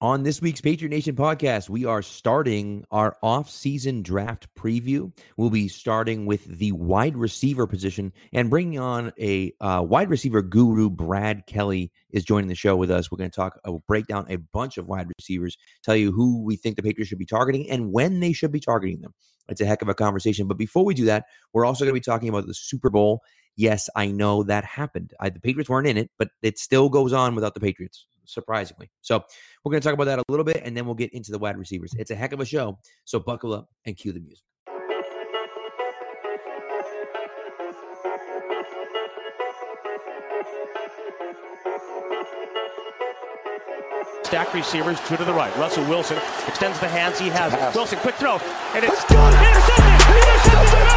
On this week's Patriot Nation podcast, we are starting our off-season draft preview. We'll be starting with the wide receiver position and bringing on a uh, wide receiver guru. Brad Kelly is joining the show with us. We're going to talk, uh, break down a bunch of wide receivers, tell you who we think the Patriots should be targeting and when they should be targeting them. It's a heck of a conversation. But before we do that, we're also going to be talking about the Super Bowl. Yes, I know that happened. I, the Patriots weren't in it, but it still goes on without the Patriots surprisingly. So we're going to talk about that a little bit, and then we'll get into the wide receivers. It's a heck of a show. So buckle up and cue the music. Stack receivers, two to the right. Russell Wilson extends the hands. He has. Wilson, quick throw. And it's intercepted. Intercepted.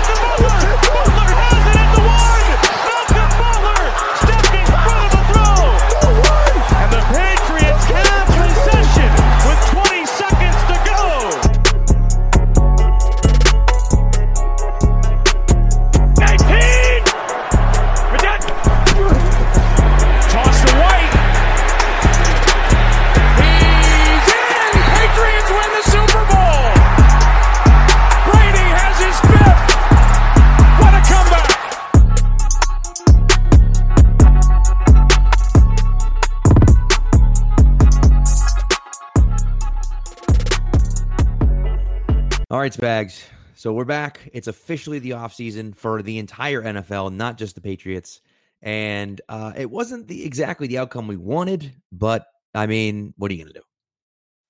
Right, Spags. So we're back. It's officially the offseason for the entire NFL, not just the Patriots. And uh, it wasn't the exactly the outcome we wanted, but I mean, what are you going to do?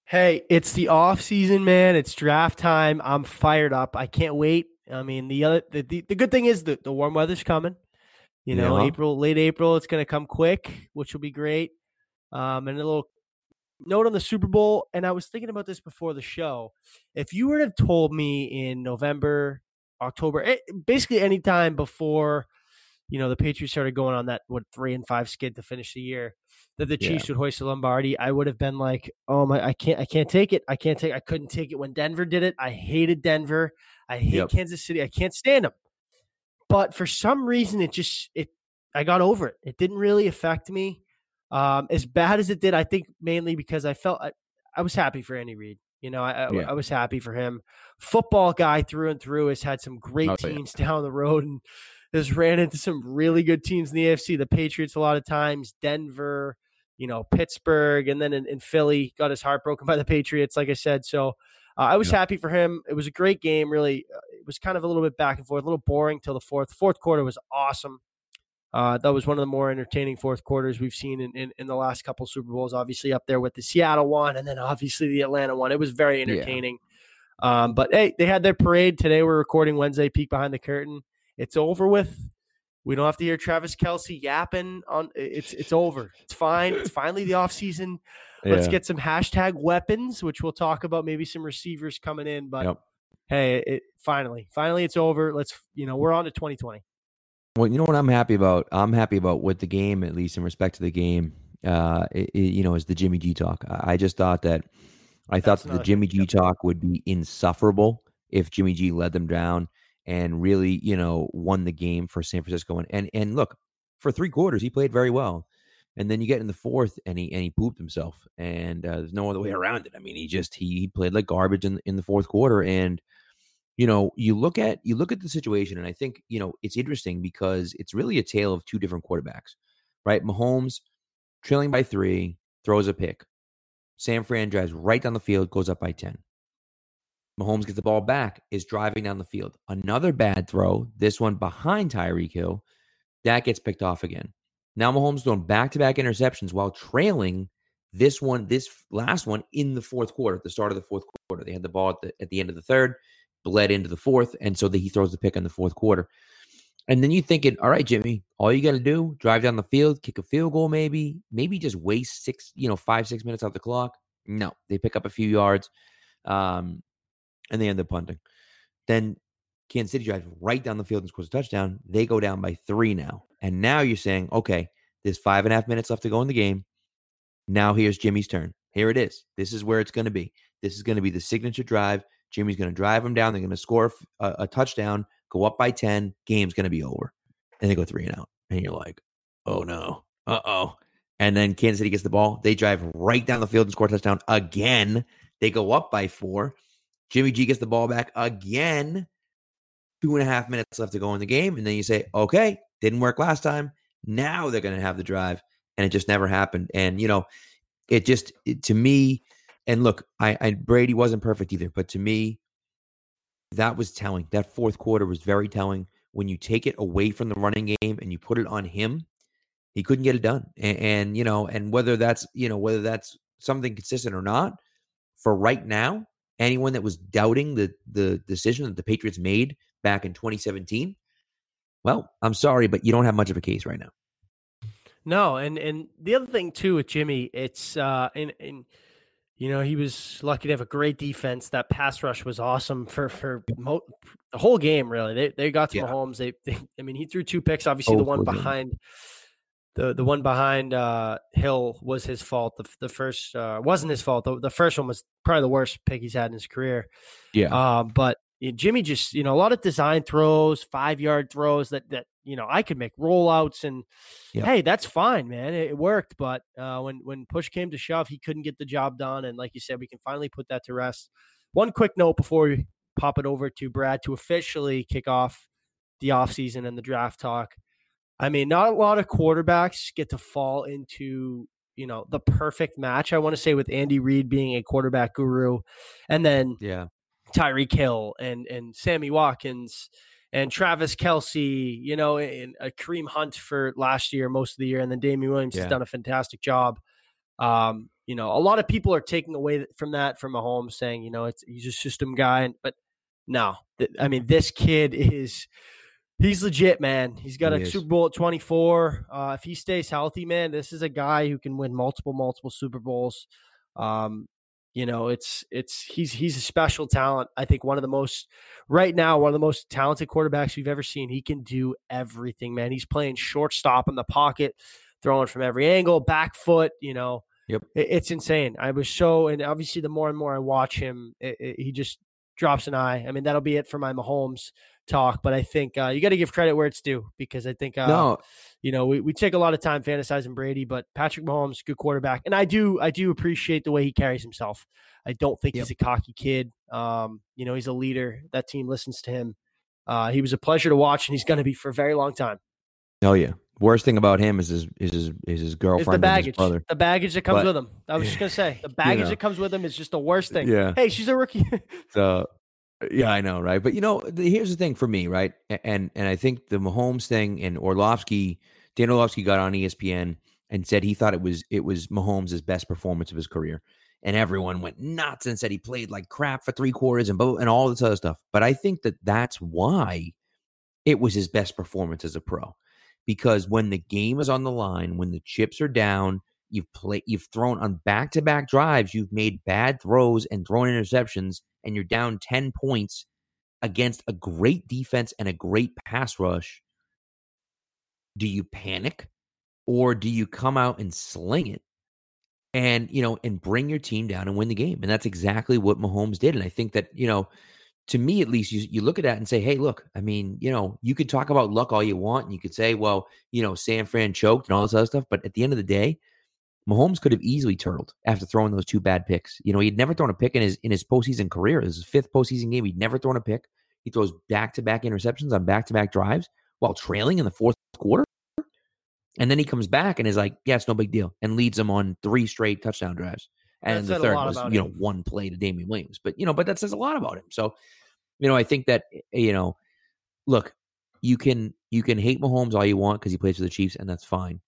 Hey, it's the off season, man. It's draft time. I'm fired up. I can't wait. I mean, the other the, the, the good thing is the, the warm weather's coming. You know, Yeah. April, late April, it's gonna come quick, which will be great. Um, and a little note on the Super Bowl. And I was thinking about this before the show. If you would have told me in November, October, eh, basically any time before, you know, the Patriots started going on that what three and five skid to finish the year, that the Yeah. Chiefs would hoist the Lombardi, I would have been like, "Oh my, I can't, I can't take it. I can't take. I couldn't take it when Denver did it. I hated Denver. I hate Yep. Kansas City. I can't stand them." But for some reason, it just it. I got over it. It didn't really affect me um, as bad as it did. I think mainly because I felt I, I was happy for Andy Reid. You know, I, I, Yeah. I was happy for him. Football guy through and through has had some great Oh, yeah. teams down the road and has ran into some really good teams in the AFC. The Patriots a lot of times, Denver, you know, Pittsburgh, and then in, in Philly got his heart broken by the Patriots. Like I said, so uh, I was Yeah. happy for him. It was a great game. Really, uh, it was kind of a little bit back and forth, a little boring till the fourth. Fourth quarter was awesome. Uh, that was one of the more entertaining fourth quarters we've seen in, in, in the last couple Super Bowls. Obviously, up there with the Seattle one, and then obviously the Atlanta one. It was very Yeah. entertaining. Um, but hey, they had their parade today. We're recording Wednesday. Peek behind the curtain. It's over with. We don't have to hear Travis Kelce yapping on. It's it's over. It's fine. It's finally the off season. Let's get some hashtag weapons, which we'll talk about. Maybe some receivers coming in. But Yep. hey, it finally, finally, it's over. Let's you know we're on to 2020. Well, you know what I'm happy about? I'm happy about with the game, at least in respect to the game. Uh, it, it- you know, is the Jimmy G talk. I, I just thought that I thought that the Jimmy G talk would be insufferable if Jimmy G led them down and really, you know, won the game for San Francisco. And and, and look, for three quarters, he played very well. And then you get in the fourth, and he and he pooped himself, and uh, there's no other way around it. I mean, he just he, he played like garbage in in the fourth quarter, and you know you look at you look at the situation and i think you know it's interesting because it's really a tale of two different quarterbacks right? Mahomes trailing by three throws a pick. San fran drives right down the field goes up by 10 mahomes gets the ball back is driving down the field. Another bad throw this one behind tyreek hill that gets picked off again. Now mahomes throwing back-to-back interceptions while trailing this one this last one in the fourth quarter at the start of the fourth quarter. They had the ball at the, at the end of the third bled into the fourth, and so that he throws the pick in the fourth quarter. And then you thinking, all right, Jimmy, all you got to do, drive down the field, kick a field goal, maybe, maybe just waste six, you know, five, six minutes off the clock. No, they pick up a few yards, um, and they end up punting. Then Kansas City drives right down the field and scores a touchdown. They go down by three now, and now you're saying, okay, there's five and a half minutes left to go in the game. Now here's Jimmy's turn. Here it is. This is where it's going to be. This is going to be the signature drive. Jimmy's going to drive them down. They're going to score a, a touchdown, go up by 10. Game's going to be over. And they go three and out. And you're like, oh no. Uh oh. And then Kansas City gets the ball. They drive right down the field and score a touchdown again. They go up by four. Jimmy G gets the ball back again. Two and a half minutes left to go in the game. And then you say, okay, didn't work last time. Now they're going to have the drive. And it just never happened. And, you know, it just, it, to me, and look, I, I Brady wasn't perfect either, but to me, that was telling. That fourth quarter was very telling. When you take it away from the running game and you put it on him, he couldn't get it done. And, and, you know, and whether that's you know whether that's something consistent or not, for right now, anyone that was doubting the the decision that the Patriots made back in 2017, well, I'm sorry, but you don't have much of a case right now. No, and and the other thing too with Jimmy, it's uh, and and you know he was lucky to have a great defense. That pass rush was awesome for for mo- the whole game. Really, they they got to Yeah. Mahomes. They, they, I mean, he threw two picks. Obviously, Oh, the one behind the the one behind uh, Hill was his fault. The the first uh, wasn't his fault. The, the first one was probably the worst pick he's had in his career. Yeah, Um, but uh, Jimmy just, you know, a lot of design throws, five yard throws that that you know I could make rollouts and Yep. hey, that's fine, man. It, worked, but uh, when when push came to shove, he couldn't get the job done. And like you said, we can finally put that to rest. One quick note before we pop it over to Brad to officially kick off the offseason and the draft talk. I mean, not a lot of quarterbacks get to fall into you know the perfect match. I want to say with Andy Reid being a quarterback guru, and then yeah, Tyreek Hill and and Sammy Watkins and Travis Kelce, you know, and a Kareem Hunt for last year, most of the year, and then Damien Williams Yeah. has done a fantastic job. Um, you know, a lot of people are taking away from that from Mahomes, saying, you know, it's he's a system guy, and but no, th- I mean, this kid is he's legit, man. He's got He a is. Super Bowl at 24. Uh, if he stays healthy, man, this is a guy who can win multiple, multiple Super Bowls. Um, you know, it's it's he's he's a special talent. I think one of the most right now, one of the most talented quarterbacks we've ever seen. He can do everything, man. He's playing shortstop in the pocket, throwing from every angle, back foot. You know, Yep. It- it's insane. I was so, and obviously, the more and more I watch him, it, it- he just drops an eye. I mean, that'll be it for my Mahomes talk. But I think uh, you got to give credit where it's due because I think uh, no, you know, we, we take a lot of time fantasizing Brady, but Patrick Mahomes, good quarterback, and I do I do appreciate the way he carries himself. I don't think Yep. he's a cocky kid. Um, you know, he's a leader. That team listens to him. Uh, he was a pleasure to watch, and he's going to be for a very long time. oh yeah. Worst thing about him is his is his is his It's girlfriend the and his baggage, brother. the baggage that comes But- with him. I was just going to say, the baggage know. that comes with him is just the worst thing. Yeah. Hey, she's a rookie. So yeah, I know, right? But you know, the, here's the thing for me, right? And and I think the Mahomes thing and Orlovsky, Dan Orlovsky got on ESPN and said he thought it was it was Mahomes' best performance of his career, and everyone went nuts and said he played like crap for three quarters and and all this other stuff. But I think that that's why it was his best performance as a pro, because when the game is on the line, when the chips are down. You've played. You've thrown on back-to-back drives. You've made bad throws and thrown interceptions, and you're down ten points against a great defense and a great pass rush. Do you panic, or do you come out and sling it, and you know, and bring your team down and win the game? And that's exactly what Mahomes did. And I think that you know, to me at least, you you look at that and say, hey, look, I mean, you know, you could talk about luck all you want, and you could say, well, you know, San Fran choked and all this other stuff, but at the end of the day Mahomes could have easily turtled after throwing those two bad picks. You know, he'd never thrown a pick in his in his postseason career. This is his fifth postseason game. He'd never thrown a pick. He throws back to back interceptions on back to back drives while trailing in the fourth quarter. And then he comes back and is like, "Yeah, it's no big deal," and leads them on three straight touchdown drives. And the third was, you know, him. one play to Damien Williams. But you know, but that says a lot about him. So, you know, I think that eh, you know, look, you can you can hate Mahomes all you want because he plays for the Chiefs, and that's fine.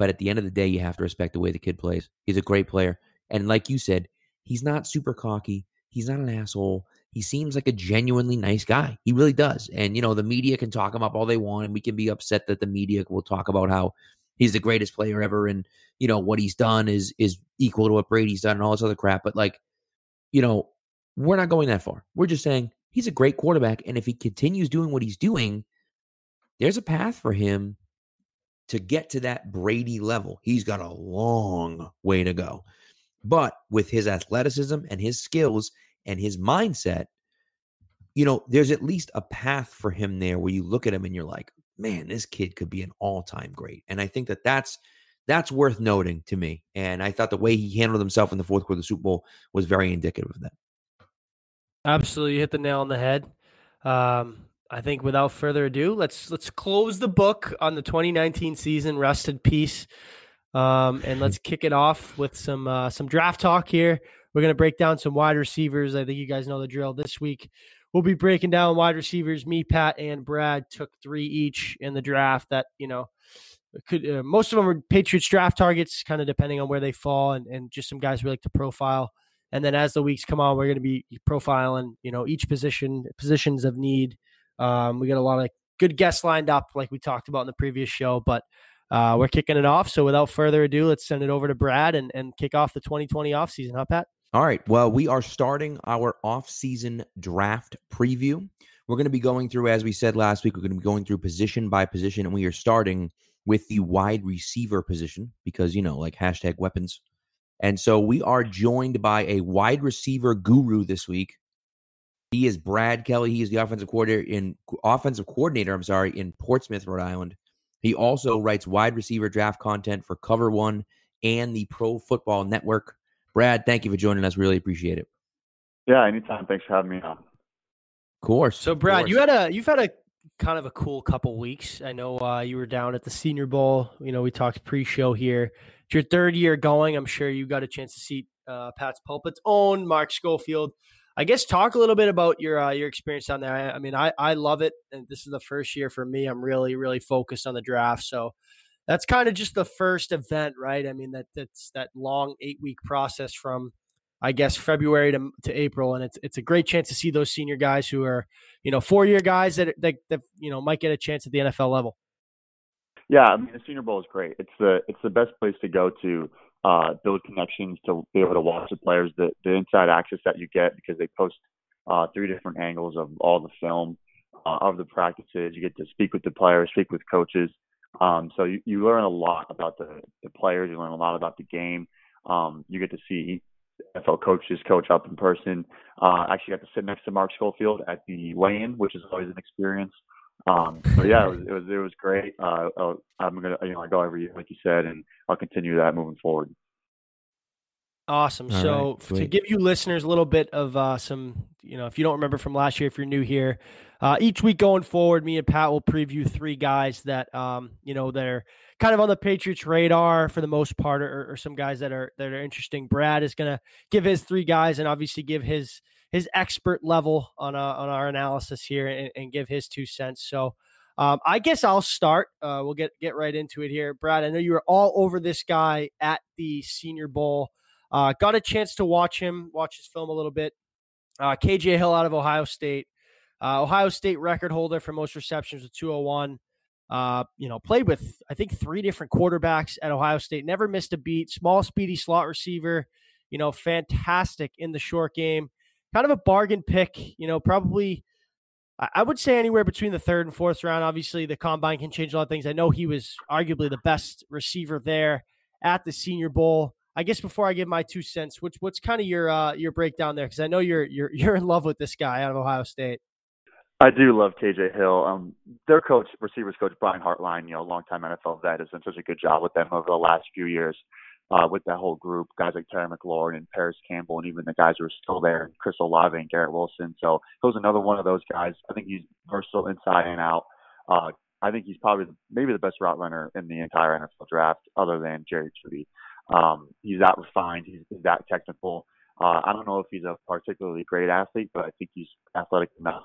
But at the end of the day, you have to respect the way the kid plays. He's a great player. And like you said, he's not super cocky. He's not an asshole. He seems like a genuinely nice guy. He really does. And, you know, the media can talk him up all they want, and we can be upset that the media will talk about how he's the greatest player ever and, you know, what he's done is is equal to what Brady's done and all this other crap. But like, you know, we're not going that far. We're just saying he's a great quarterback. And if he continues doing what he's doing, there's a path for him to get to that Brady level. He's got a long way to go. But with his athleticism and his skills and his mindset, you know, there's at least a path for him there where you look at him and you're like, man, this kid could be an all time great. And I think that that's that's worth noting to me. And I thought the way he handled himself in the fourth quarter of the Super Bowl was very indicative of that. Absolutely, you hit the nail on the head. Um, I think without further ado, let's let's close the book on the 2019 season. Rest in peace, um, and let's kick it off with some uh, some draft talk here. We're gonna break down some wide receivers. I think you guys know the drill. This week, we'll be breaking down wide receivers. Me, Pat, and Brad took three each in the draft. That you know, could uh, most of them are Patriots draft targets, kind of depending on where they fall, and and just some guys we like to profile. And then as the weeks come on, we're going to be profiling, you know, each position, positions of need. Um, we got a lot of good guests lined up, like we talked about in the previous show, but uh, we're kicking it off. So without further ado, let's send it over to Brad and, and kick off the 2020 offseason, huh, Pat? All right. Well, we are starting our offseason draft preview. We're going to be going through, as we said last week, we're going to be going through position by position, and we are starting with the wide receiver position because, you know, like hashtag weapons. And so we are joined by a wide receiver guru this week. He is Brad Kelly. He is the offensive coordinator in offensive coordinator. I'm sorry, in Portsmouth, Rhode Island. He also writes wide receiver draft content for Cover One and the Pro Football Network. Brad, thank you for joining us. Really appreciate it. Yeah, anytime. Thanks for having me on. Of course. So, Brad, course. you had a you've had a kind of a cool couple weeks. I know uh, you were down at the Senior Bowl. You know, we talked pre-show here. It's your third year going. I'm sure you got a chance to see uh, Pat's Pulpit's own Mark Schofield. I guess talk a little bit about your uh, your experience down there. I, I, mean, I I love it, and this is the first year for me. I'm really really focused on the draft, so that's kind of just the first event, right? I mean, that that's that long eight week process from I guess February to, to April, and it's it's a great chance to see those senior guys who are you know four year guys that, that that you know might get a chance at the NFL level. Yeah, I mean the Senior Bowl is great. It's the it's the best place to go to uh, build connections to be able to watch the players, the the inside access that you get because they post uh, three different angles of all the film uh, of the practices. You get to speak with the players, speak with coaches. Um, so you, you learn a lot about the, the players. You learn a lot about the game. Um, you get to see NFL coaches coach up in person. Uh, actually, got to sit next to Mark Schofield at the weigh-in, which is always an experience. Um, so yeah, it was, it was it was great. Uh, uh, I'm gonna you know I go every year like you said, and I'll continue that moving forward. Awesome. All so right, to give you listeners a little bit of uh, some, you know, if you don't remember from last year, if you're new here, uh, each week going forward, me and Pat will preview three guys that, um, you know, they're kind of on the Patriots' radar for the most part, or, or some guys that are that are interesting. Brad is going to give his three guys, and obviously give his his expert level on uh, on our analysis here and, and give his two cents. So. Um, I guess I'll start. Uh, we'll get get right into it here, Brad. I know you were all over this guy at the Senior Bowl. Uh, got a chance to watch him, watch his film a little bit. Uh, KJ Hill out of Ohio State, uh, Ohio State record holder for most receptions with 201. Uh, you know, played with I think three different quarterbacks at Ohio State. Never missed a beat. Small, speedy slot receiver. You know, fantastic in the short game kind of a bargain pick. You know, probably I would say anywhere between the third and fourth round. Obviously, the combine can change a lot of things. I know he was arguably the best receiver there at the Senior Bowl. I guess before I give my two cents, what's what's kind of your uh, your breakdown there? Because I know you're you're you're in love with this guy out of Ohio State. I do love KJ Hill. Um, their coach, receivers coach Brian Hartline, you know, longtime NFL vet, has done such a good job with them over the last few years uh, with that whole group, guys like Terry McLaurin and Parris Campbell, and even the guys who are still there, Chris Olave and Garrett Wilson. So he was another one of those guys. I think he's versatile inside and out. Uh, I think he's probably maybe the best route runner in the entire NFL draft, other than Jerry Jeudy. Um, he's that refined. He's, he's that technical. Uh, I don't know if he's a particularly great athlete, but I think he's athletic enough.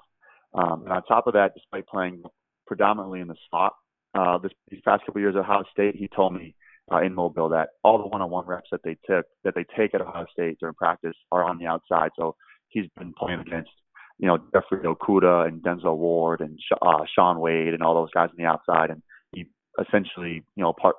Um, and on top of that, despite playing predominantly in the slot uh, this, these past couple years at Ohio State, he told me uh, in Mobile that all the one-on-one reps that they took that they take at Ohio State during practice are on the outside. So he's been playing against you know Jeffrey Okudah and Denzel Ward and uh, Shaun Wade and all those guys on the outside, and he essentially you know part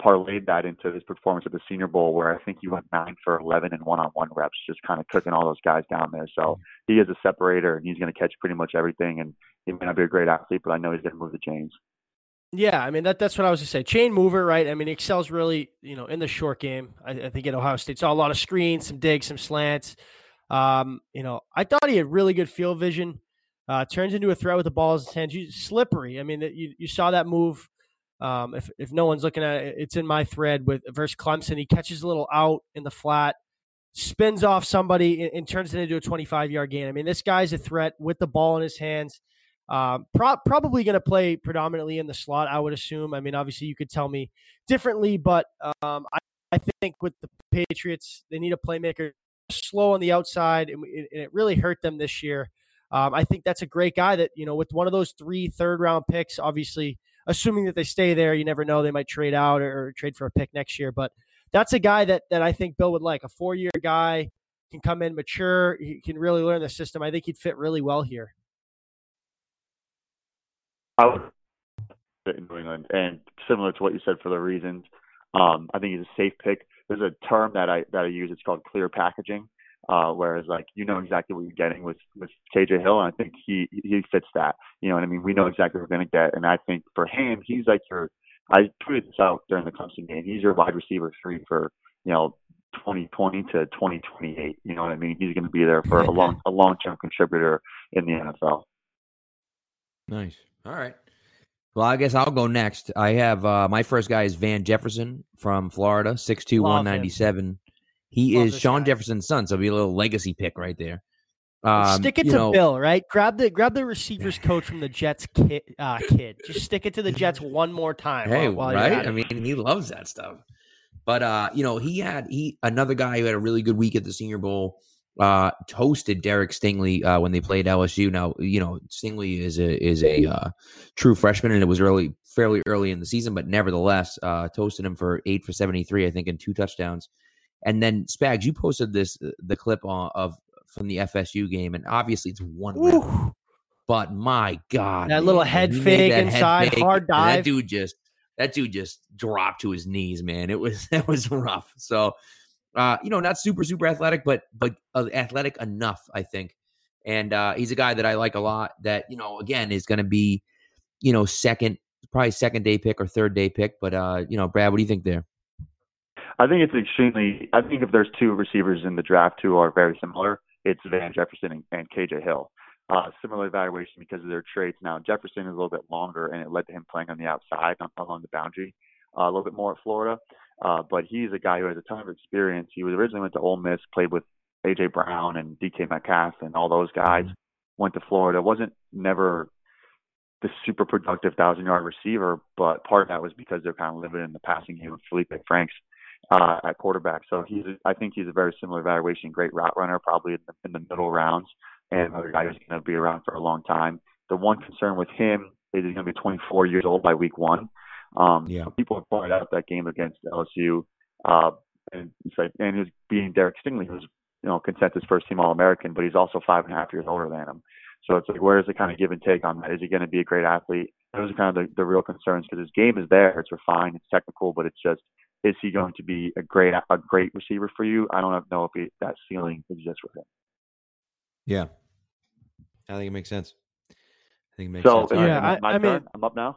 parlayed that into his performance at the Senior Bowl, where I think he went nine for eleven in one-on-one reps, just kind of cooking all those guys down there. So he is a separator, and he's going to catch pretty much everything. And he may not be a great athlete, but I know he's going to move the chains. Yeah, I mean that that's what I was gonna say. Chain mover, right? I mean, he excels really, you know, in the short game. I, I think at Ohio State saw a lot of screens, some digs, some slants. Um, you know, I thought he had really good field vision. Uh, turns into a threat with the ball in his hands. You, slippery. I mean, you you saw that move Um, if if no one's looking at it, it's in my thread with versus Clemson. He catches a little out in the flat, spins off somebody, and, and turns it into a 25 yard gain. I mean, this guy's a threat with the ball in his hands. Um, pro- probably going to play predominantly in the slot, I would assume. I mean, obviously, you could tell me differently, but um, I, I think with the Patriots, they need a playmaker slow on the outside, and and it really hurt them this year. Um, I think that's a great guy that, you know, with one of those three third round picks, obviously, assuming that they stay there, you never know. They might trade out or, or trade for a pick next year. But that's a guy that, that I think Bill would like a four year guy, can come in mature, he can really learn the system. I think he'd fit really well here. I would fit in New England, and similar to what you said for the reasons, um, I think he's a safe pick. There's a term that I that I use. It's called clear packaging, uh, whereas like you know exactly what you're getting with with KJ Hill, and I think he he fits that. You know what I mean? We know exactly what we're going to get, and I think for him, he's like your. I tweeted this out during the Clemson game. He's your wide receiver three for you know 2020 to 2028. You know what I mean? He's going to be there for a long a long term contributor in the NFL. Nice. All right. Well, I guess I'll go next. I have uh, my first guy is Van Jefferson from Florida, six two one ninety seven. He Love is Shawn guy. Jefferson's son, so it'll be a little legacy pick right there. Um, stick it to know, Bill, right? Grab the grab the receivers coach from the Jets kid. Uh, kid. Just stick it to the Jets one more time. Hey, while, while right? I mean, he loves that stuff. But uh, you know, he had he another guy who had a really good week at the Senior Bowl. Uh, toasted Derek Stingley uh, when they played LSU. Now, you know, Stingley is a is a uh, true freshman, and it was early, fairly early in the season, but nevertheless, uh, toasted him for eight for seventy three, I think, and two touchdowns. And then Spags, you posted this the clip on, of from the FSU game, and obviously it's one round, but my God, that little man, head he made fake head inside, fake, hard and That dude just that dude just dropped to his knees, man. It was that was rough. So, uh, you know, not super super athletic, but but uh, athletic enough, I think. And uh, he's a guy that I like a lot. That you know, again, is going to be, you know, second probably second day pick or third day pick. But uh, you know, Brad, what do you think there? I think it's extremely. I think if there's two receivers in the draft who are very similar, it's Van Jefferson and, and KJ Hill. Uh, similar evaluation because of their traits. Now Jefferson is a little bit longer, and it led to him playing on the outside, on, along the boundary, uh, a little bit more at Florida. Uh, but he's a guy who has a ton of experience. He was originally went to Ole Miss, played with AJ Brown and DK Metcalf and all those guys. Went to Florida. wasn't never the super productive thousand yard receiver, but part of that was because they're kind of living in the passing game with Felipe Franks uh, at quarterback. So he's, a, I think he's a very similar evaluation, great route runner, probably in the, in the middle rounds, and another guy who's going to be around for a long time. The one concern with him is he's going to be 24 years old by week one. Um, Yeah. People have pointed out that game against LSU, uh, and it's like, and he was being Derek Stingley, who's you know consensus first team All American, but he's also five and a half years older than him. So it's like, where's the kind of give and take on that? Is he going to be a great athlete? Those are kind of the, the real concerns because his game is there, it's refined, it's technical, but it's just is he going to be a great a great receiver for you? I don't know if he, that ceiling exists with him. Yeah, I think it makes sense. I think it makes So sense. right. Yeah, it I- I mean- I'm up now.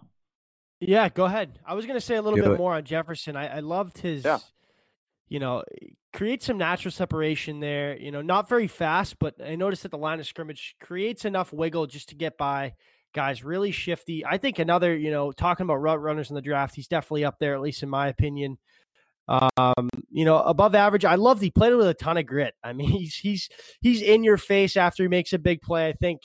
Yeah, go ahead. I was going to say a little bit it. more on Jefferson. I, I loved his, Yeah. you know, create some natural separation there. You know, not very fast, but I noticed that the line of scrimmage creates enough wiggle just to get by guys. Really shifty. I think another, you know, talking about route runners in the draft, he's definitely up there, at least in my opinion. Um, you know, above average. I loved he played with a ton of grit. I mean, he's he's he's in your face after he makes a big play. I think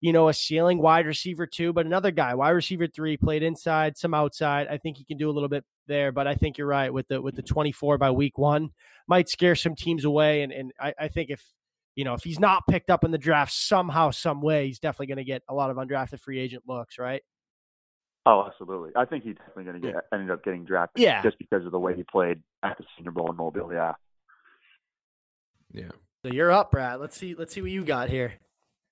you know, a ceiling wide receiver two, but another guy, wide receiver three, played inside, some outside. I think he can do a little bit there, but I think you're right with the with the 24 by week one might scare some teams away. And and I, I think if you know if he's not picked up in the draft somehow, some way, he's definitely going to get a lot of undrafted free agent looks, right? Oh, absolutely. I think he's definitely going to get ended up getting drafted Yeah. just because of the way he played at the Senior Bowl in Mobile. Yeah. yeah. So you're up, Brad. Let's see let's see what you got here.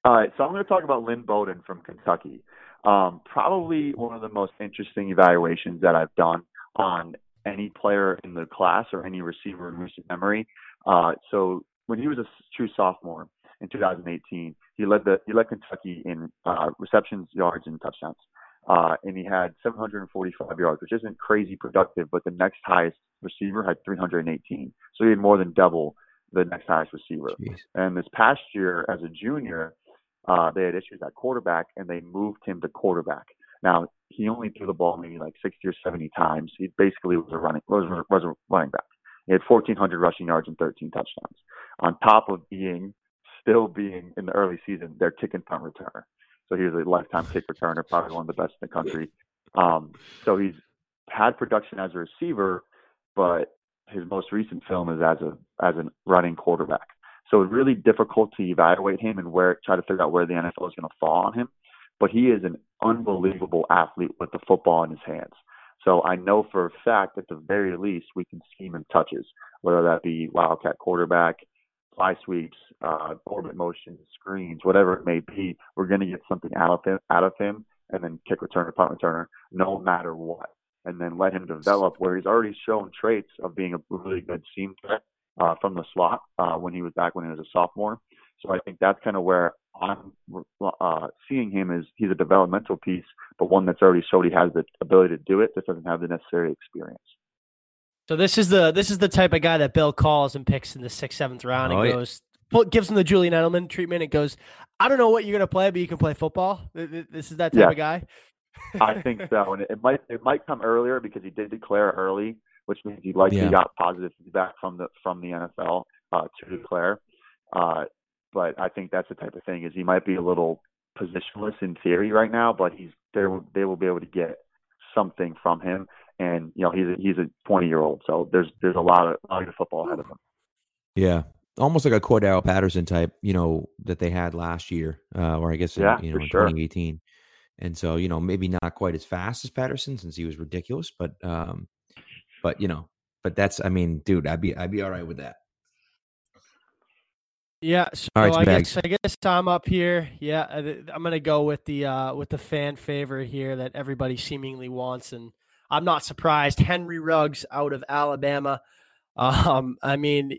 All right, so I'm going to talk about Lynn Bowden from Kentucky. Um, probably one of the most interesting evaluations that I've done on any player in the class or any receiver in recent memory. Uh, so when he was a true sophomore in 2018, he led the he led Kentucky in uh, receptions, yards, and touchdowns. Uh, and he had 745 yards, which isn't crazy productive, but the next highest receiver had 318. So he had more than double the next highest receiver. Jeez. And this past year, as a junior, uh, they had issues at quarterback, and they moved him to quarterback. Now he only threw the ball maybe like 60 or 70 times. He basically was a running was a, was a running back. He had 1,400 rushing yards and 13 touchdowns. On top of being still being in the early season, their kick and punt returner. So he was a lifetime kick returner, probably one of the best in the country. Um, so he's had production as a receiver, but his most recent film is as a as a running quarterback. So it's really difficult to evaluate him and where try to figure out where the NFL is going to fall on him. But he is an unbelievable athlete with the football in his hands. So I know for a fact, at the very least, we can scheme him touches, whether that be wildcat quarterback, fly sweeps, uh, orbit motion, screens, whatever it may be. We're going to get something out of him, out of him, and then kick returner, punt returner, no matter what. And then let him develop where he's already shown traits of being a really good seam threat uh, from the slot uh, when he was back when he was a sophomore. So I think that's kind of where I'm uh, seeing him as he's a developmental piece, but one that's already showed he has the ability to do it, just doesn't have the necessary experience. So this is the this is the type of guy that Bill calls and picks in the sixth, seventh round and oh, goes yeah. gives him the Julian Edelman treatment. It goes, I don't know what you're gonna play, but you can play football. This is that type yeah. of guy. I think so, and it might it might come earlier because he did declare early, which means he likely yeah. got positive feedback from the from the NFL uh, to declare. Uh, but I think that's the type of thing is he might be a little positionless in theory right now, but he's there. They will be able to get something from him, and you know he's a, he's a 20 year old, so there's there's a lot of a lot of football ahead of him. Yeah, almost like a Cordarrelle Patterson type, you know, that they had last year, uh, or I guess in, yeah, you know in sure. 2018. And so you know maybe not quite as fast as Patterson since he was ridiculous, but um, but you know, but that's I mean, dude, I'd be I'd be all right with that. Yeah, so right, I guess I guess I'm up here. Yeah, I'm gonna go with the uh, with the fan favorite here that everybody seemingly wants, and I'm not surprised. Henry Ruggs out of Alabama. Um, I mean,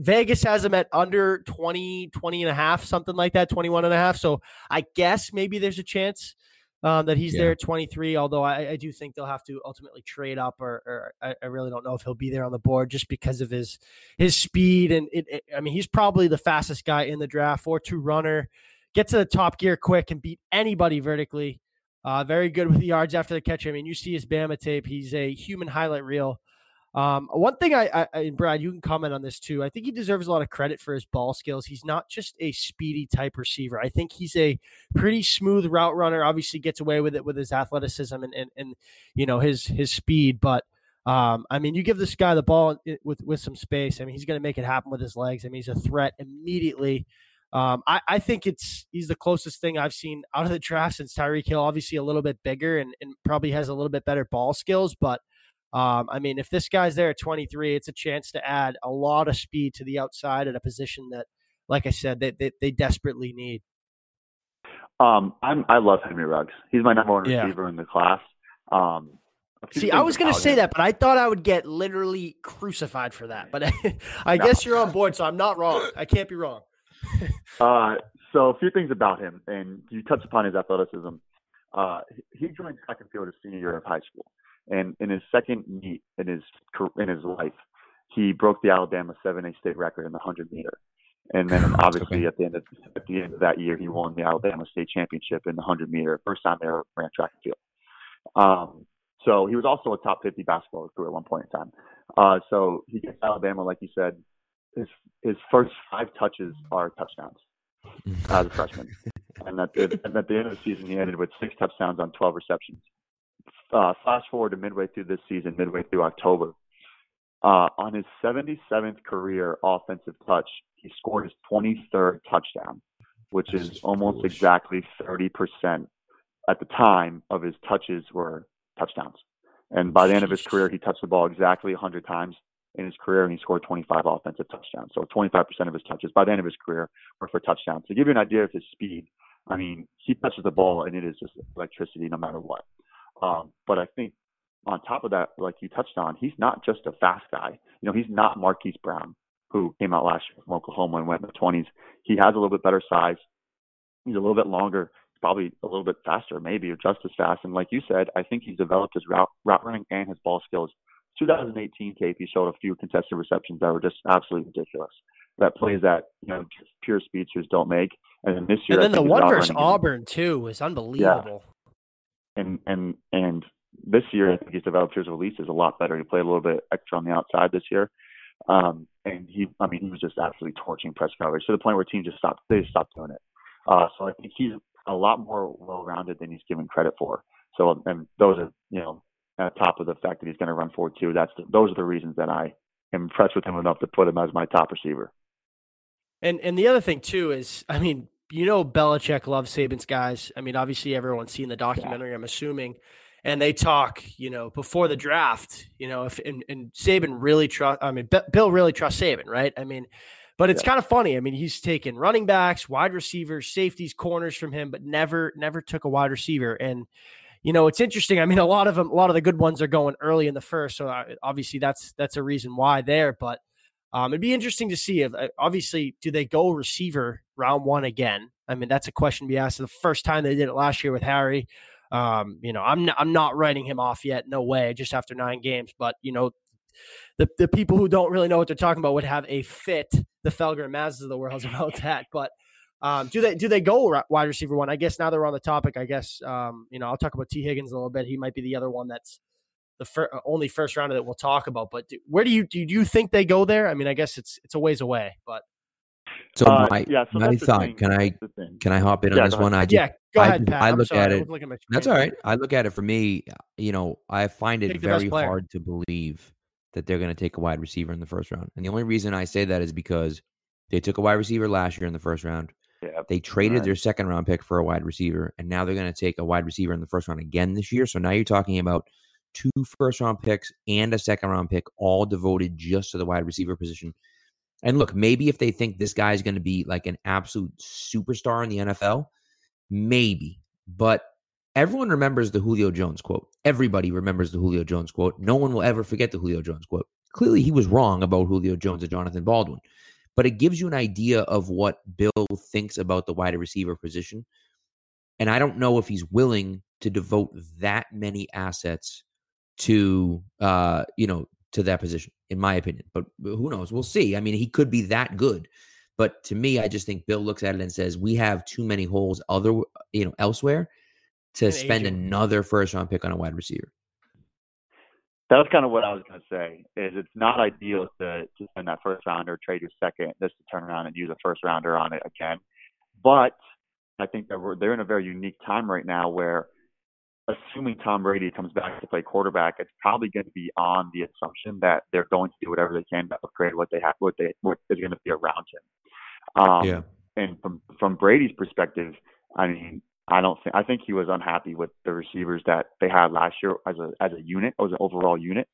Vegas has him at under 20, 20 and a half, something like that, 21 and a half. So I guess maybe there's a chance um, that he's yeah. there at 23. Although I, I, do think they'll have to ultimately trade up, or, or I, I, really don't know if he'll be there on the board just because of his his speed. And it, it, I mean, he's probably the fastest guy in the draft, four two runner, get to the top gear quick and beat anybody vertically. Uh, very good with the yards after the catch. I mean, you see his Bama tape; he's a human highlight reel. Um, one thing I, I, and Brad, you can comment on this too. I think he deserves a lot of credit for his ball skills. He's not just a speedy type receiver. I think he's a pretty smooth route runner. Obviously, gets away with it with his athleticism and and, and you know his his speed. But um, I mean, you give this guy the ball with with some space. I mean, he's going to make it happen with his legs. I mean, he's a threat immediately. Um, I, I think it's he's the closest thing I've seen out of the draft since Tyreek Hill. Obviously, a little bit bigger and, and probably has a little bit better ball skills, but um, I mean, if this guy's there at 23, it's a chance to add a lot of speed to the outside at a position that, like I said, they they, they desperately need. Um, I'm I love Henry Ruggs. He's my number one receiver in the class. Um, See, I was going to say that, but I thought I would get literally crucified for that. But I no. guess you're on board, so I'm not wrong. I can't be wrong. uh, so a few things about him, and you touched upon his athleticism. Uh, he joined track and field his senior year of high school. And in his second meet in his in his life, he broke the Alabama 7A state record in the 100 meter. And then obviously okay. at the end of at the end of that year, he won the Alabama state championship in the 100 meter, first time they ever ran track and field. Um, so he was also a top 50 basketball recruit at one point in time. Uh, so he gets Alabama, like you said, his his first five touches are touchdowns as a freshman. and at the, and at the end of the season, he ended with six touchdowns on 12 receptions uh, fast forward to midway through this season, midway through October. Uh, on his 77th career offensive touch, he scored his 23rd touchdown, which is almost exactly 30% at the time of his touches were touchdowns. And by the end of his career, he touched the ball exactly 100 times in his career, and he scored 25 offensive touchdowns. So 25% of his touches by the end of his career were for touchdowns. To give you an idea of his speed, I mean, he touches the ball, and it is just electricity no matter what. Um, but I think on top of that, like you touched on, he's not just a fast guy. You know, he's not Marquise Brown, who came out last year from Oklahoma and went in the 20s. He has a little bit better size. He's a little bit longer, probably a little bit faster, maybe, or just as fast. And like you said, I think he's developed his route, route running and his ball skills. 2018, KP showed a few contested receptions that were just absolutely ridiculous. That plays that you know pure speedsters don't make. And then this year, and then the one versus Auburn too was unbelievable. And and and this year I think he's developed his releases a lot better. He played a little bit extra on the outside this year. Um, and he, I mean, he was just absolutely torching press coverage to the point where teams just stopped, they just stopped doing it. Uh, so I think he's a lot more well-rounded than he's given credit for. So, and those are, you know, at top of the fact that he's going to run forward too. That's the, those are the reasons that I am impressed with him enough to put him as my top receiver. And and the other thing too is, I mean, you know, Belichick loves Saban's guys. I mean, obviously everyone's seen the documentary. I'm assuming, and they talk, you know, before the draft. You know, if and, and Saban really trust. I mean, B- Bill really trusts Saban, right? I mean, but it's yeah. kind of funny. I mean, he's taken running backs, wide receivers, safeties, corners from him, but never never took a wide receiver. And you know, it's interesting. I mean, a lot of them, a lot of the good ones are going early in the first, so uh, obviously that's that's a reason why there. But um, it'd be interesting to see if uh, obviously do they go receiver round one again? I mean, that's a question to be asked. The first time they did it last year with Harry, um, you know, I'm not, I'm not writing him off yet. No way, just after nine games. But you know, the the people who don't really know what they're talking about would have a fit. The Felger and Mazzes of the world about that, but. Um, do they do they go wide receiver one? I guess now that we're on the topic, I guess um, you know I'll talk about Tee Higgins a little bit. He might be the other one that's the fir- uh, only first rounder that we'll talk about. But do, where do you do you think they go there? I mean, I guess it's it's a ways away, but so uh, my, yeah, so my thought, can I can I hop in yeah, on this one? I just, yeah, go ahead, Pat. I, I look sorry, at it. At that's all right. I look at it for me. You know, I find it very hard to believe that they're going to take a wide receiver in the first round, and the only reason I say that is because they took a wide receiver last year in the first round. Yeah. They traded right. their second round pick for a wide receiver, and now they're going to take a wide receiver in the first round again this year. So now you're talking about two first round picks and a second round pick, all devoted just to the wide receiver position. And look, maybe if they think this guy is going to be like an absolute superstar in the NFL, maybe. But everyone remembers the Julio Jones quote. Everybody remembers the Julio Jones quote. No one will ever forget the Julio Jones quote. Clearly, he was wrong about Julio Jones and Jonathan Baldwin but it gives you an idea of what Bill thinks about the wide receiver position. And I don't know if he's willing to devote that many assets to uh, you know, to that position, in my opinion. But who knows? We'll see. I mean, he could be that good. But to me, I just think Bill looks at it and says, we have too many holes other you know elsewhere to and spend agent. another first round pick on a wide receiver that was kind of what I was going to say. Is it's not ideal to to spend that first rounder, trade your second, just to turn around and use a first rounder on it again. But I think that we're they're in a very unique time right now where, assuming Tom Brady comes back to play quarterback, it's probably going to be on the assumption that they're going to do whatever they can to upgrade what they have, what they what is going to be around him. Um, yeah. And from from Brady's perspective, I mean, I don't think I think he was unhappy with the receivers that they had last year as a as a unit, as an overall unit,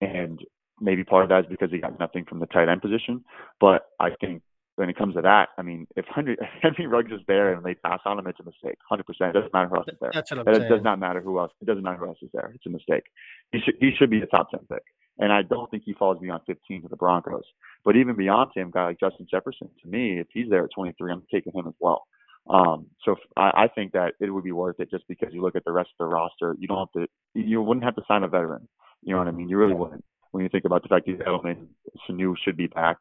and maybe part of that is because he got nothing from the tight end position. But I think when it comes to that, I mean, if Henry, Henry Ruggs is there and they pass on him, it's a mistake. Hundred percent. It doesn't matter who else is there. That's what I'm it does not matter who else. It doesn't matter who else is there. It's a mistake. He should he should be a top ten pick. And I don't think he falls beyond 15 to the Broncos. But even beyond him, guy like Justin Jefferson, to me, if he's there at 23, I'm taking him as well. Um, so I, I think that it would be worth it just because you look at the rest of the roster. You don't have to, you wouldn't have to sign a veteran. You know what I mean? You really wouldn't. When you think about the fact that Edelman, Sanu should be back,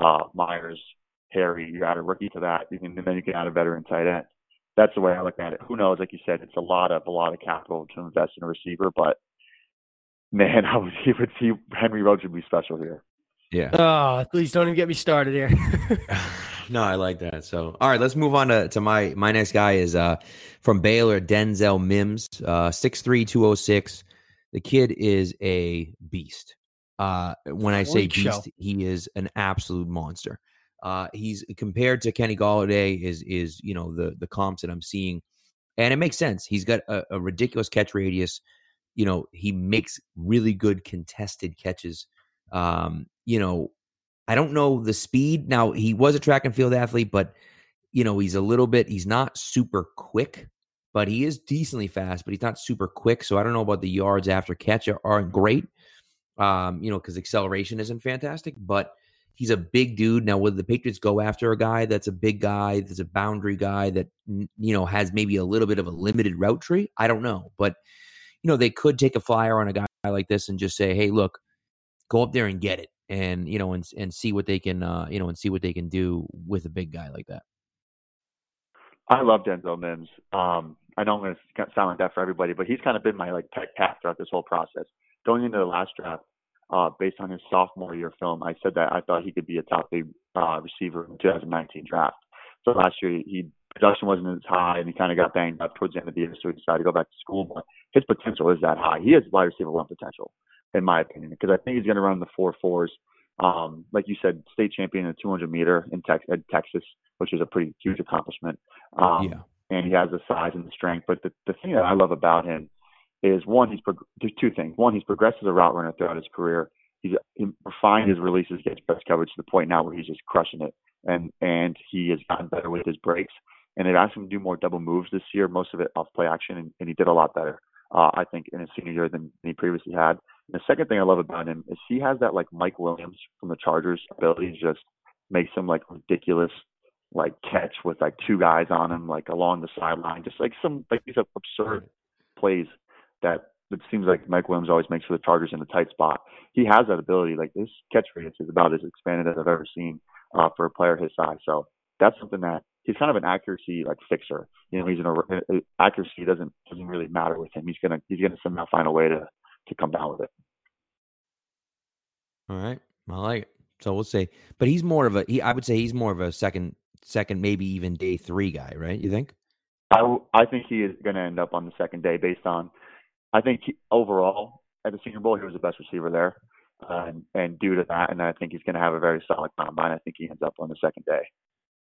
uh, Meyers, Harry, you add a rookie to that, and then you can add a veteran tight end. That's the way I look at it. Who knows? Like you said, it's a lot of a lot of capital to invest in a receiver, but man, I would, he would see Henry Ruggs would be special here. Yeah. Oh, please don't even get me started here. no, I like that. So, all right, let's move on to, to my my next guy is uh from Baylor, Denzel Mims, uh 6'3", 206. The kid is a beast. Uh when I say beast, show. he is an absolute monster. Uh he's compared to Kenny Golladay is is, you know, the the comps that I'm seeing. And it makes sense. He's got a, a ridiculous catch radius. You know, he makes really good contested catches. Um, you know, I don't know the speed. Now, he was a track and field athlete, but, you know, he's a little bit, he's not super quick, but he is decently fast, but he's not super quick. So I don't know about the yards after catch aren't great, um, you know, because acceleration isn't fantastic, but he's a big dude. Now, would the Patriots go after a guy that's a big guy, that's a boundary guy that, you know, has maybe a little bit of a limited route tree? I don't know. But, you know, they could take a flyer on a guy like this and just say, hey, look, go up there and get it and you know and and see what they can uh you know and see what they can do with a big guy like that I love Denzel Mims. Um, I know I'm going to sound like that for everybody, but he's kind of been my like pet cat throughout this whole process. Going into the last draft, uh, based on his sophomore year film, I said that I thought he could be a top big uh, receiver in the 2019 draft. So last year he production wasn't as high, and he kind of got banged up towards the end of the year, so he decided to go back to school. But his potential is that high. He has wide receiver one potential, in my opinion, because I think he's going to run the four fours. Um, like you said, state champion in the 200 meter in, Tex- in Texas, which is a pretty huge accomplishment. Um, yeah. And he has the size and the strength. But the, the thing that I love about him is one, he's prog- there's two things. One, he's progressed as a route runner throughout his career. He's he refined his releases, gets best coverage to the point now where he's just crushing it, and and he has gotten better with his breaks. And they've asked him to do more double moves this year, most of it off play action, and, and he did a lot better, uh, I think, in his senior year than he previously had. And the second thing I love about him is he has that like Mike Williams from the Chargers ability to just make some like ridiculous like catch with like two guys on him like along the sideline, just like some like these absurd plays that it seems like Mike Williams always makes for the Chargers in a tight spot. He has that ability. Like his catch radius is about as expanded as I've ever seen uh, for a player his size. So that's something that he's kind of an accuracy like fixer. You know, he's an uh, accuracy doesn't doesn't really matter with him. He's gonna he's gonna somehow find a way to to come down with it. All right, I like it. So we'll see. but he's more of a he. I would say he's more of a second second maybe even day three guy, right? You think? I I think he is going to end up on the second day based on I think he, overall at the Senior Bowl he was the best receiver there, uh, and, and due to that, and I think he's going to have a very solid combine. I think he ends up on the second day.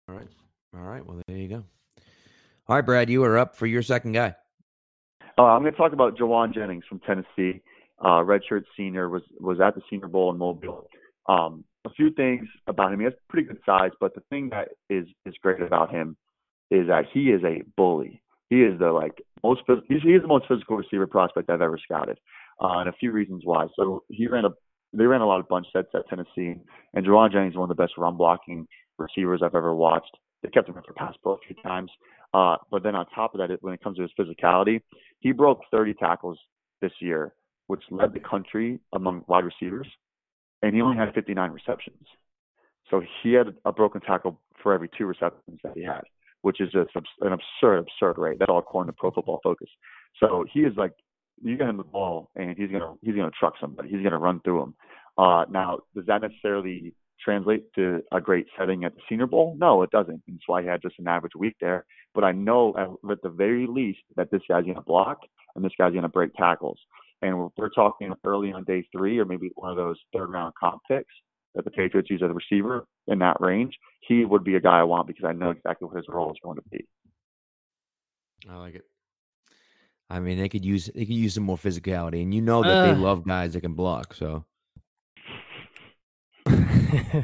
All right, all right. Well, there you go. All right, Brad, you are up for your second guy. Uh, I'm going to talk about Jauan Jennings from Tennessee. Uh, redshirt senior was was at the Senior Bowl in Mobile. Um, a few things about him. He has pretty good size, but the thing that is is great about him is that he is a bully. He is the like most he's, he's the most physical receiver prospect I've ever scouted, uh, and a few reasons why. So he ran a they ran a lot of bunch sets at Tennessee, and Jauan Jennings is one of the best run blocking receivers I've ever watched. They kept him in for pass pro a few times, uh, but then on top of that, when it comes to his physicality, he broke 30 tackles this year, which led the country among wide receivers, and he only had 59 receptions. So he had a broken tackle for every two receptions that he had which is just an absurd, absurd rate. That's all according to Pro Football Focus. So he is like, you get him the ball, and he's gonna he's gonna truck somebody. He's gonna run through him. Uh, now, does that necessarily translate to a great setting at the Senior Bowl? No, it doesn't. That's why he had just an average week there. But I know at, at the very least that this guy's gonna block and this guy's gonna break tackles. And we're, we're talking early on day three, or maybe one of those third round comp picks that the Patriots use as a receiver in that range, he would be a guy I want because I know exactly what his role is going to be. I like it. I mean, they could use they could use some more physicality, and you know that uh, they love guys that can block. So, uh,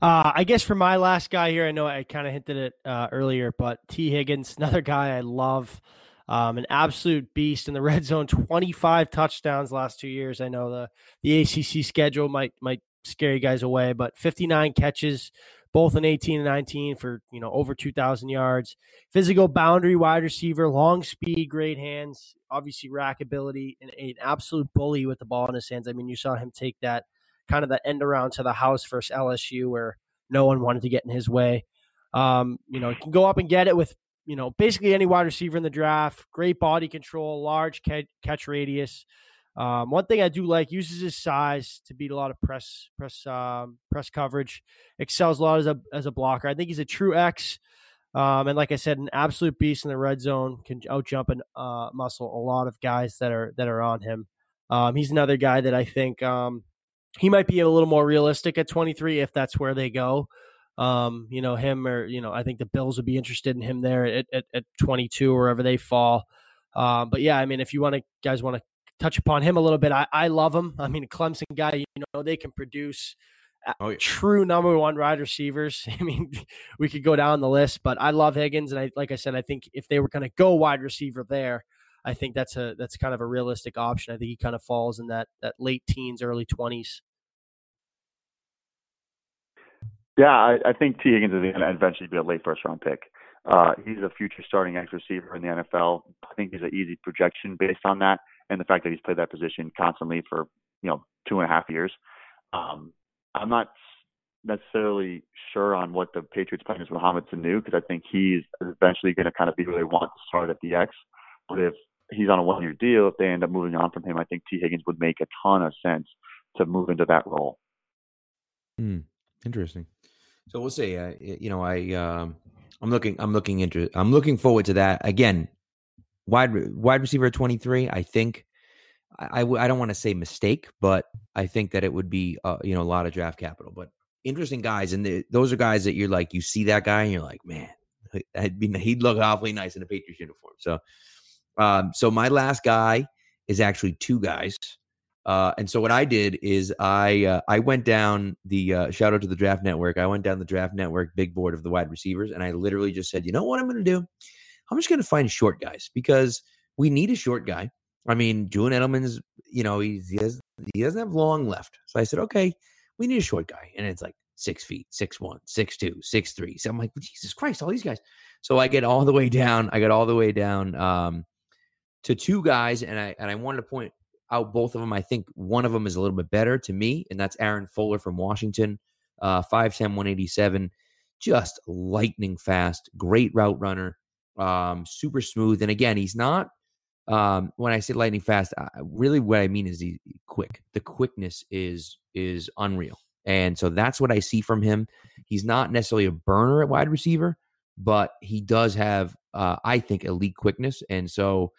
I guess for my last guy here, I know I kind of hinted it uh, earlier, but Tee Higgins, another guy I love, um, an absolute beast in the red zone. Twenty five touchdowns last two years. I know the the ACC schedule might might scare you guys away. But 59 catches, both in 18 and 19 for you know over 2,000 yards. Physical boundary wide receiver, long speed, great hands, obviously RAC ability, and an absolute bully with the ball in his hands. I mean, you saw him take that kind of the end around to the house versus LSU where no one wanted to get in his way. Um, you know, can go up and get it with you know basically any wide receiver in the draft. Great body control, large catch radius. Um, one thing I do like uses his size to beat a lot of press press um, press coverage. Excels a lot as a as a blocker. I think he's a true X. Um, and like I said, an absolute beast in the red zone can out jump and uh, muscle a lot of guys that are that are on him. Um, he's another guy that I think um, he might be a little more realistic at 23 if that's where they go. Um, you know him or you know I think the Bills would be interested in him there at, at, at 22 wherever they fall. Um, but yeah, I mean, if you want to guys want to touch upon him a little bit. I, I love him. I mean, Clemson guy, you know, they can produce oh, yeah. true number one wide receivers. I mean, we could go down the list, but I love Higgins, and I like I said, I think if they were going to go wide receiver there, I think that's a that's kind of a realistic option. I think he kind of falls in that that late teens, early twenties. Yeah, I, I think Tee Higgins is going to eventually be a late first round pick. Uh, he's a future starting X receiver in the NFL. I think he's an easy projection based on that and the fact that he's played that position constantly for you know two and a half years. Um, I'm not necessarily sure on what the Patriots plan is with Mohamed Sanu because I think he's eventually going to kind of be where they want to start at the X. But if he's on a one-year deal, if they end up moving on from him, I think Tee Higgins would make a ton of sense to move into that role. Hmm. Interesting. So we'll see. Uh, you know, I um, I'm looking I'm looking into I'm looking forward to that again. Wide wide receiver twenty three. I think I, don't want to say mistake, but I think that it would be uh, you know a lot of draft capital. But interesting guys, and the, those are guys that you're like you see that guy and you're like, man, that'd be he'd look awfully nice in a Patriots uniform. So, um, so my last guy is actually two guys. Uh, and so what I did is I uh, I went down the uh, shout out to the Draft Network. I went down the Draft Network big board of the wide receivers, and I literally just said, you know what I'm going to do? I'm just going to find short guys because we need a short guy. I mean, Julian Edelman's, you know, he, has he doesn't have long left. So I said, okay, we need a short guy, and it's like six feet, six one, six two, six three. So I'm like, Jesus Christ, all these guys. So I get all the way down. I got all the way down um, to two guys, and I and I wanted to point out both of them. I think one of them is a little bit better to me, and that's Aaron Fuller from Washington, uh, 5'10", 187, just lightning fast, great route runner, um, super smooth. And again, he's not. Um, when I say lightning fast, I, really what I mean is he quick. The quickness is is unreal, and so that's what I see from him. He's not necessarily a burner at wide receiver, but he does have, uh, I think, elite quickness, and so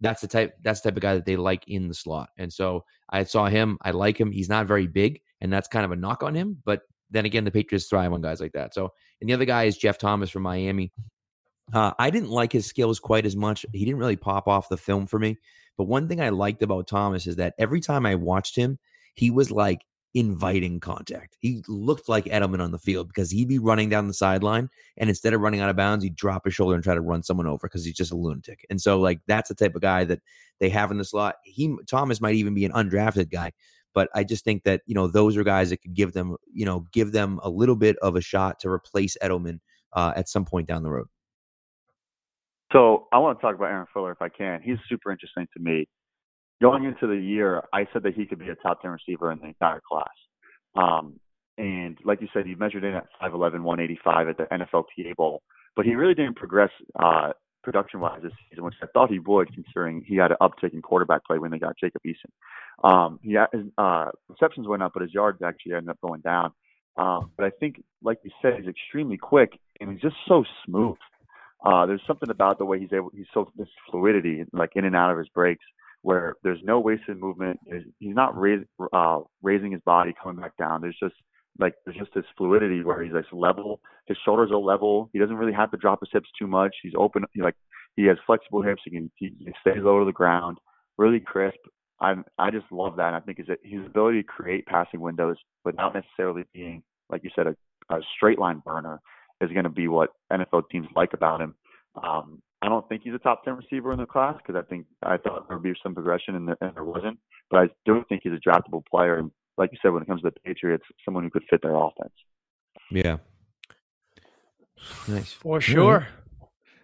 that's the type that's the type of guy that they like in the slot. And so I saw him. I like him. He's not very big, and that's kind of a knock on him. But then again, the Patriots thrive on guys like that. So, and the other guy is Jeff Thomas from Miami. Uh, I didn't like his skills quite as much. He didn't really pop off the film for me. But one thing I liked about Thomas is that every time I watched him, he was like inviting contact. He looked like Edelman on the field because he'd be running down the sideline and instead of running out of bounds, he'd drop his shoulder and try to run someone over because he's just a lunatic. And so like that's the type of guy that they have in the slot. He Thomas might even be an undrafted guy, but I just think that, you know, those are guys that could give them, you know, give them a little bit of a shot to replace Edelman uh, at some point down the road. So I want to talk about Aaron Fuller if I can. He's super interesting to me going into the year, I said that he could be a top 10 receiver in the entire class. Um, and like you said, he measured in at 5'11, 185 at the NFLPA Bowl, but he really didn't progress uh, production wise this season, which I thought he would, considering he had an uptick in quarterback play when they got Jacob Eason. Um, he had, his uh, receptions went up, but his yards actually ended up going down. Um, but I think, like you said, he's extremely quick and he's just so smooth. Uh, there's something about the way he's able, he's so this fluidity, like in and out of his breaks where there's no wasted movement. he's not raise, uh, raising his body, coming back down. There's just like there's just this fluidity where he's like level. His shoulders are level. He doesn't really have to drop his hips too much. He's open. He like he has flexible hips. He can he, he stays low to the ground. Really crisp. I I just love that. And I think is that his ability to create passing windows without necessarily being like you said a, a straight line burner is going to be what NFL teams like about him. Um, I don't think he's a top 10 receiver in the class because I think I thought there would be some progression and there, and there wasn't. But I do think he's a draftable player. And like you said, when it comes to the Patriots, someone who could fit their offense. Yeah. Nice. For sure.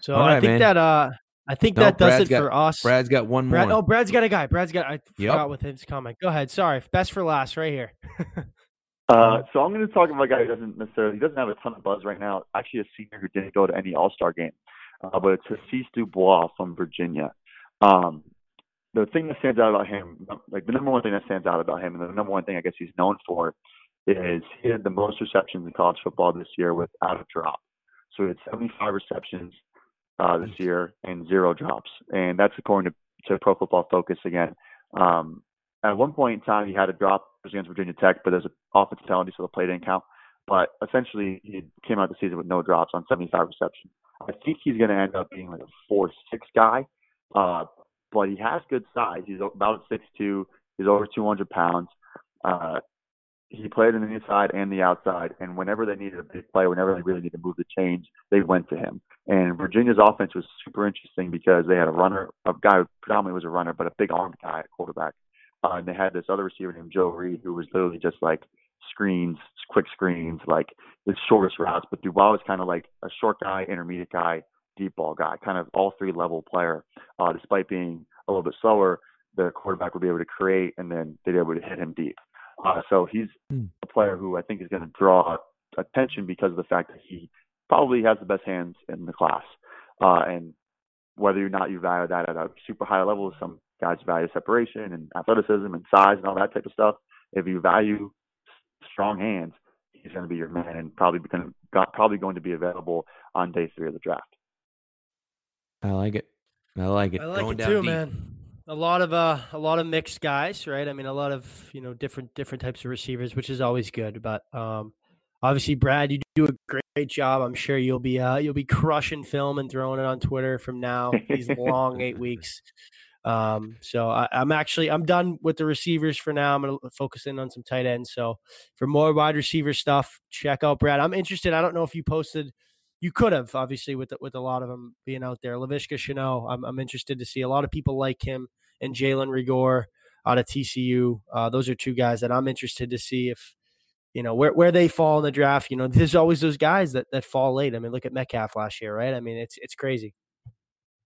So right, I think man. that uh I think that does Brad's it got, for us. Brad's got one more. Brad, oh, Brad's got a guy. Brad's got I forgot with his comment. Go ahead. Sorry. Best for last right here. uh, so I'm going to talk about a guy who doesn't necessarily he doesn't have a ton of buzz right now. Actually, a senior who didn't go to any All Star game uh, but it's Hasise Dubois from Virginia. Um, the thing that stands out about him, like the number one thing that stands out about him, and the number one thing I guess he's known for, is he had the most receptions in college football this year without a drop. So he had 75 receptions uh, this year and zero drops, and that's according to, to Pro Football Focus again. Um, at one point in time, he had a drop against Virginia Tech, but there's an offensive penalty, so the play didn't count. But essentially, he came out the season with no drops on 75 receptions. I think he's going to end up being like a four six guy, uh, but he has good size. He's about six two. He's over 200 pounds. Uh, he played in the inside and the outside, and whenever they needed a big play, whenever they really needed to move the chains, they went to him. And Virginia's offense was super interesting because they had a runner, a guy who predominantly was a runner, but a big arm guy at quarterback. Uh, and they had this other receiver named Joe Reed who was literally just like screens, quick screens, like the shortest routes. But Dubois was kind of like a short guy, intermediate guy, deep ball guy, kind of all three level player. Uh, despite being a little bit slower, the quarterback would be able to create and then they'd be able to hit him deep. Uh, so he's Hmm. a player who I think is going to draw attention because of the fact that he probably has the best hands in the class. Uh, and whether or not you value that at a super high level, some guys value separation and athleticism and size and all that type of stuff. If you value strong hands, he's going to be your man and probably going got probably going to be available on day three of the draft. I like it. I like it. I like Going it down too, deep. man. A lot of uh, a lot of mixed guys, right? I mean, a lot of you know different different types of receivers, which is always good. But um, obviously, Brad, you do a great, great job. I'm sure you'll be uh, you'll be crushing film and throwing it on Twitter from now these long eight weeks. Um, so I, I'm actually I'm done with the receivers for now. I'm gonna focus in on some tight ends. So for more wide receiver stuff, check out Brad. I'm interested. I don't know if you posted you could have obviously with with a lot of them being out there. Laviska Shenault, I'm I'm interested to see. A lot of people like him and Jalen Reagor out of TCU. Uh, those are two guys that I'm interested to see if you know where where they fall in the draft. You know, there's always those guys that that fall late. I mean, look at Metcalf last year, right? I mean, it's it's crazy.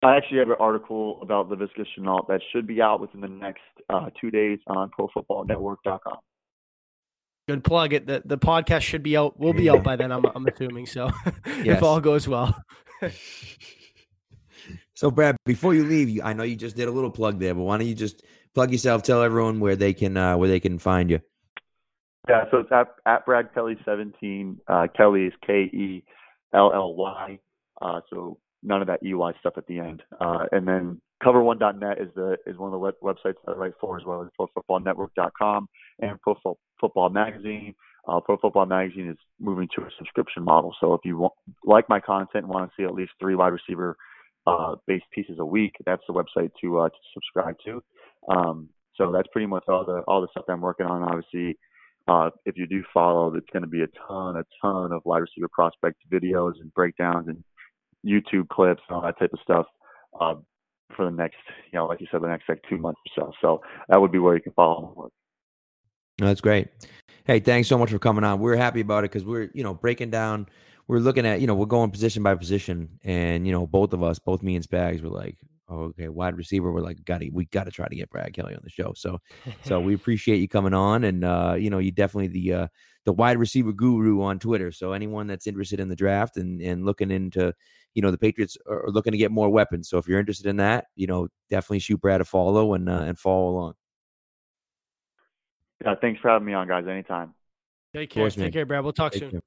I actually have an article about Laviska Shenault that should be out within the next uh, two days on ProFootballNetwork.com. Good plug. It the, the podcast should be out. Will be out by then. I'm I'm assuming so. Yes. if all goes well. So, Brad, before you leave, you, I know you just did a little plug there, but why don't you just plug yourself? Tell everyone where they can uh, where they can find you. Yeah, so it's at, at Brad Kelly 17. Uh, Kelly is K E L L Y. Uh, so none of that EY stuff at the end. Uh, and then cover1.net is the is one of the web, websites that I write for as well as profootballnetwork.com and Pro Fo- Football Magazine. Uh, Pro Football Magazine is moving to a subscription model. So if you want, like my content and want to see at least three wide receiver uh, based pieces a week, that's the website to uh, to subscribe to. Um, so that's pretty much all the all the stuff I'm working on. Obviously, uh, if you do follow, there's going to be a ton, a ton of wide receiver prospect videos and breakdowns and YouTube clips and all that type of stuff uh, for the next, you know, like you said, the next like two months or so. So that would be where you can follow. That's great. Hey, thanks so much for coming on. We're happy about it because we're, you know, breaking down. We're looking at, you know, we're going position by position, and you know, both of us, both me and Spags, were like, oh, okay, wide receiver. We're like, got to, we got to try to get Brad Kelly on the show. So, so we appreciate you coming on, and uh, you know, you definitely the uh, the wide receiver guru on Twitter. So anyone that's interested in the draft and and looking into, you know, the Patriots are are looking to get more weapons. So if you're interested in that, you know, definitely shoot Brad a follow and uh, and follow along. Yeah, thanks for having me on, guys. Anytime. Take care. course, man. Take care, Brad. We'll talk Take soon. care.